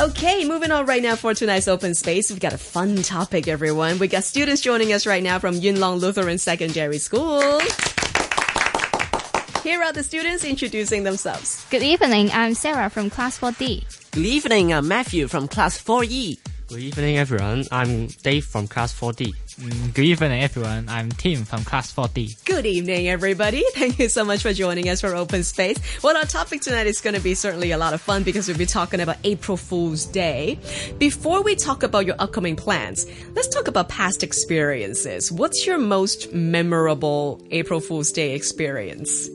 Okay, moving on right now for tonight's open space. We've got a fun topic, everyone. We got students joining us right now from Yuen Long Lutheran Secondary School. Here are the students introducing themselves. Good evening, I'm Sarah from Class 4D. Good evening, I'm Matthew from Class 4E. Good evening, everyone. I'm Dave from Class 4D. Mm, Good evening, everyone. I'm Tim from Class 4D. Good evening, everybody. Thank you so much for joining us for Open Space. Well, our topic tonight is going to be certainly a lot of fun because we'll be talking about April Fool's Day. Before we talk about your upcoming plans, let's talk about past experiences. What's your most memorable April Fool's Day experience?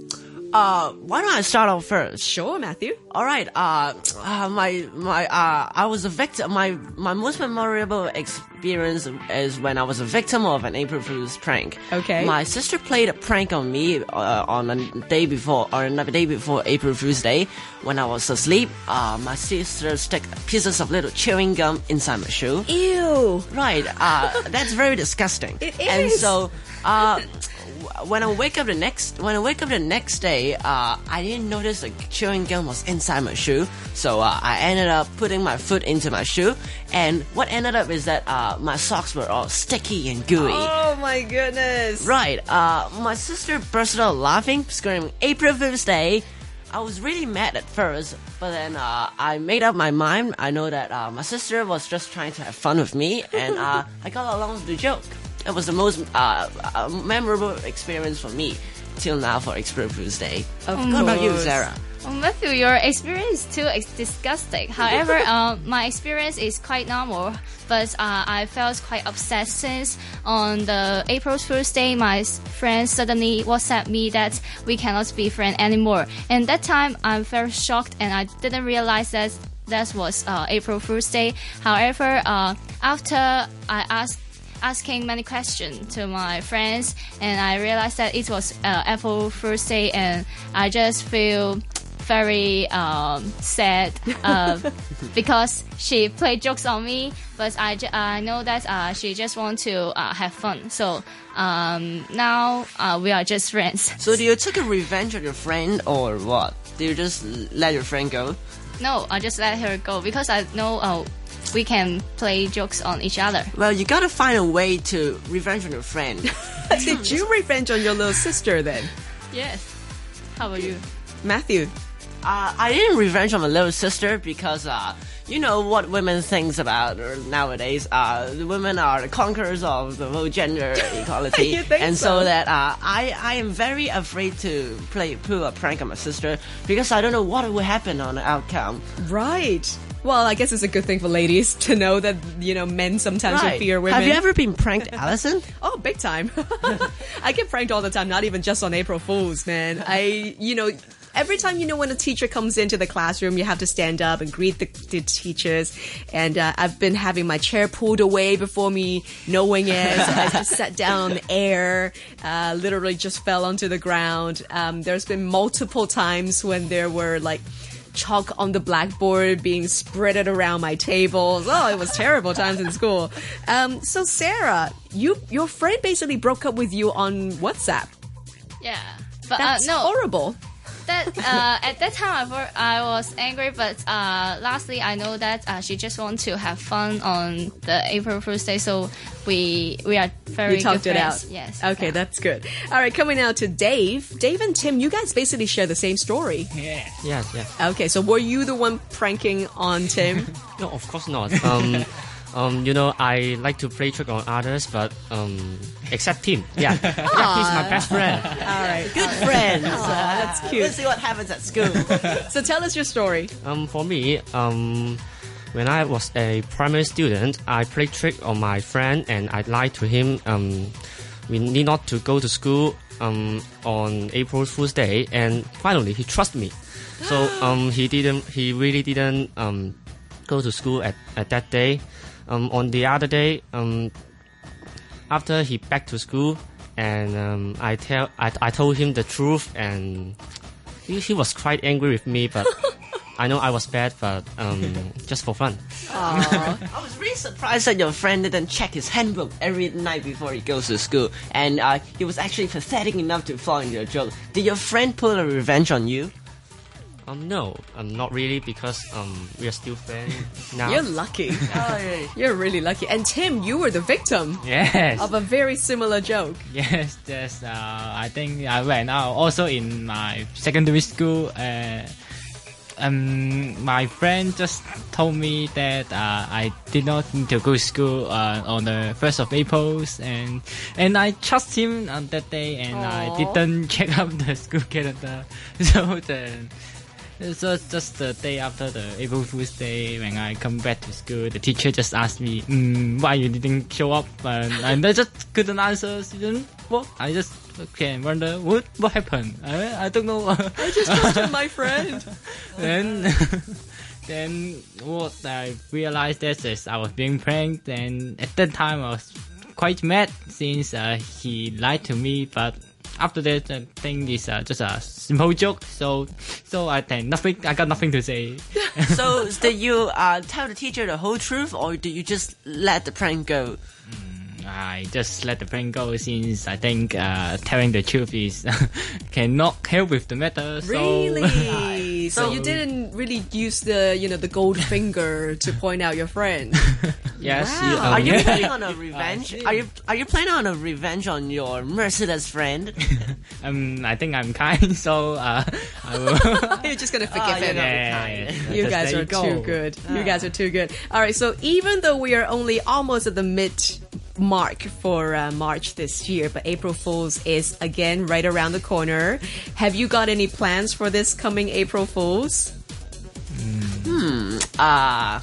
Uh, why don't I start off first? Sure, Matthew. All right. Uh, uh my my uh, I was a victim. My my most memorable experience is when I was a victim of an April Fool's prank. Okay. My sister played a prank on me uh, on a day before or another day before April Fool's Day when I was asleep. Uh, my sister stuck pieces of little chewing gum inside my shoe. Ew. Right. Uh, that's very disgusting. It And so, uh, when I wake up the next when I wake up the next day, uh, I didn't notice the chewing gum was inside my shoe. So uh, I ended up putting my foot into my shoe, and what ended up is that uh, my socks were all sticky and gooey. Oh my goodness. Right. Uh, my sister burst out laughing, screaming, "April Fool's Day!" I was really mad at first, but then uh, I made up my mind. I know that uh, my sister was just trying to have fun with me, and uh, I got along with the joke. It was the most uh, uh, memorable experience for me till now for April Fool's Day. Of What about you, course. Sarah? Oh, Matthew, your experience is too ex- disgusting. However, uh, my experience is quite normal, but uh, I felt quite upset since on the April Fool's Day, my friend suddenly WhatsApp me that we cannot be friends anymore. And that time, I'm very shocked and I didn't realize that that was uh, April Fool's Day. However, uh, after I asked asking many questions to my friends, and I realized that it was uh, April Fool's Day, and I just feel very um, sad uh, because she played jokes on me, but I, I know that uh, she just want to uh, have fun. So um, now uh, we are just friends. So, do you take a revenge on your friend or what? Do you just let your friend go? No, I just let her go because I know uh, we can play jokes on each other. Well, you gotta find a way to revenge on your friend. Did you revenge on your little sister then? Yes. How about you? Matthew. Uh, I didn't revenge on my little sister because, uh, you know what women thinks about uh, nowadays. Uh, the women are the conquerors of the whole gender equality, You think and so? so, that uh, I I am very afraid to play pull a prank on my sister because I don't know what will happen on the outcome. Right. Well, I guess it's a good thing for ladies to know that, you know, men sometimes Right. fear women. Have you ever been pranked, Allison? Oh, big time. I get pranked all the time, not even just on April Fools, man. I, you know, every time, you know, when a teacher comes into the classroom, you have to stand up and greet the, the teachers. And uh, I've been having my chair pulled away before me knowing it. So I just sat down on the air, uh, literally just fell onto the ground. Um, there's been multiple times when there were like, chalk on the blackboard being spreaded around my tables. Oh, it was terrible times in school. Um, so Sarah, you your friend basically broke up with you on WhatsApp. Yeah. But That's uh, no, horrible. That uh, at that time I, wa- I was angry, but uh, lastly I know that uh, she just want to have fun on the April Fool's Day, so we we are very You talked good it friends. out. Yes. Okay, yeah. that's good. All right, coming now to Dave. Dave and Tim, you guys basically share the same story. Yeah. Yes, yes. Okay, so were you the one pranking on Tim? No, of course not. Um, um, you know, I like to play trick on others, but um, except him. Yeah, yeah, he's my best friend. All right. Good friends. that's cute. We'll see what happens at school. So tell us your story. Um, for me, um, when I was a primary student, I played trick on my friend and I lied to him. Um, we need not to go to school um, on April Fool's Day, and finally he trusted me. So um, he didn't. He really didn't um, go to school at, at that day. Um, on the other day, um, after he back to school, and um, I tell I, I told him the truth, and he, he was quite angry with me, but I know I was bad, but um, just for fun. I was really surprised that your friend didn't check his handbook every night before he goes to school, and uh, he was actually pathetic enough to fall into your joke. Did your friend pull a revenge on you? Um, no, um, not really because um, we are still friends now. You're lucky. Oh, yeah. You're really lucky. And Tim, you were the victim Yes. of a very similar joke. Yes, yes. Uh, I think I went out also in my secondary school. Uh, um, my friend just told me that uh, I did not need to go to school uh, on the first of April, and and I trust him on that day, and I didn't check out the school calendar. So then. So just the day after the April Fool's Day, when I come back to school, the teacher just asked me, mm, "Why you didn't show up?" And, and I just couldn't answer. Student, what? I just can wonder what what happened. I, I don't know. I just trusted my friend. then then what I realized is, I was being pranked, and at that time I was quite mad since uh, he lied to me, but. After that, I think it's uh, just a simple joke. So, so I think nothing. I got nothing to say. so did you uh, tell the teacher the whole truth, or did you just let the prank go? I just let the prank go since I think uh, telling the truth is cannot help with the matter. So Really? so So- you didn't really use the, you know, the gold finger to point out your friend. Yes, Wow. you- Are you yeah. planning on a revenge? see. Are you are you planning on a revenge on your merciless friend? um, I think I'm kind, so uh, I will. You're just gonna forgive Oh, you're him. gonna be Yeah. You just guys are go. too good. You guys are too good. All right, so even though we are only almost at the mid mark for uh, March this year, but April Fools is again right around the corner. Have you got any plans for this coming April Fools? Hmm. Uh,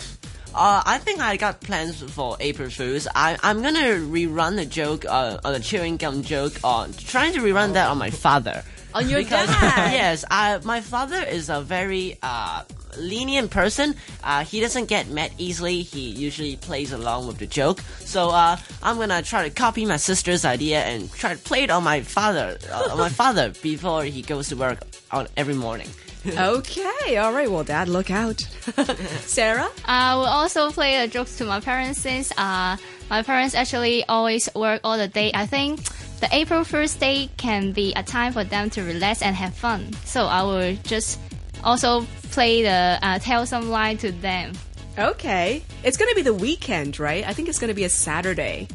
uh, I think I got plans for April Fools. I, I'm gonna rerun a joke, uh, on a chewing gum joke, on trying to rerun that on my father. On your Because- dad? yes, I, my father is a very uh, lenient person. Uh, he doesn't get mad easily. He usually plays along with the joke. So uh, I'm gonna try to copy my sister's idea and try to play it on my father, uh, on my father before he goes to work on every morning. Okay, all right. Well, Dad, look out. Sarah? I will also play the jokes to my parents since uh, my parents actually always work all the day. I think the April first day can be a time for them to relax and have fun. So I will just also play the uh, tell some line to them. Okay. It's going to be the weekend, right? I think it's going to be a Saturday.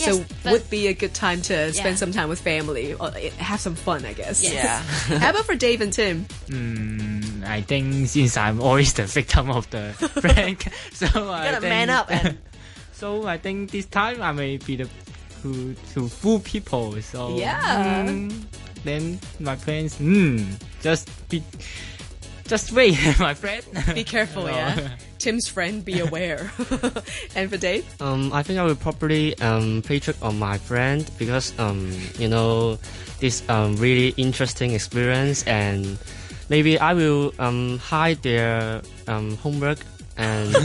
Yes, so would be a good time to spend some time with family or eh, have some fun, I guess. Yeah. How about for Dave and Tim? Mm, I think since I'm always the victim of the prank, so I gotta think, man up and- so I think this time I may be the who to fool people. So Yeah. mm, then my friends, mm, just be, just wait, my friend. Be careful, No. yeah. Tim's friend, be aware. and for Dave? Um, I think I will probably um, play trick on my friend because um, you know this um, really interesting experience and maybe I will um, hide their um, homework and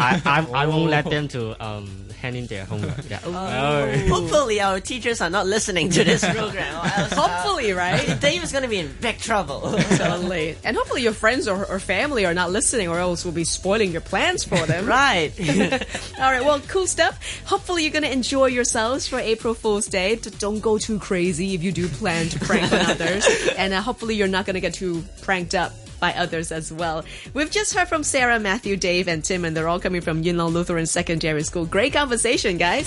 I, I, I won't let them to um, hand in their homework. Yeah. Oh. Hopefully, our teachers are not listening to this program. Or else, uh, Hopefully, right? Dave is gonna be in big trouble. totally. And hopefully your friends or, or family are not listening or else we'll be spoiling your plans for them. right. All right, well, cool stuff. Hopefully, you're going to enjoy yourselves for April Fool's Day. Don't go too crazy if you do plan to prank on others. And uh, hopefully, you're not going to get too pranked up by others as well. We've just heard from Sarah, Matthew, Dave, and Tim, and they're all coming from Yuen Long Lutheran Secondary School. Great conversation, guys.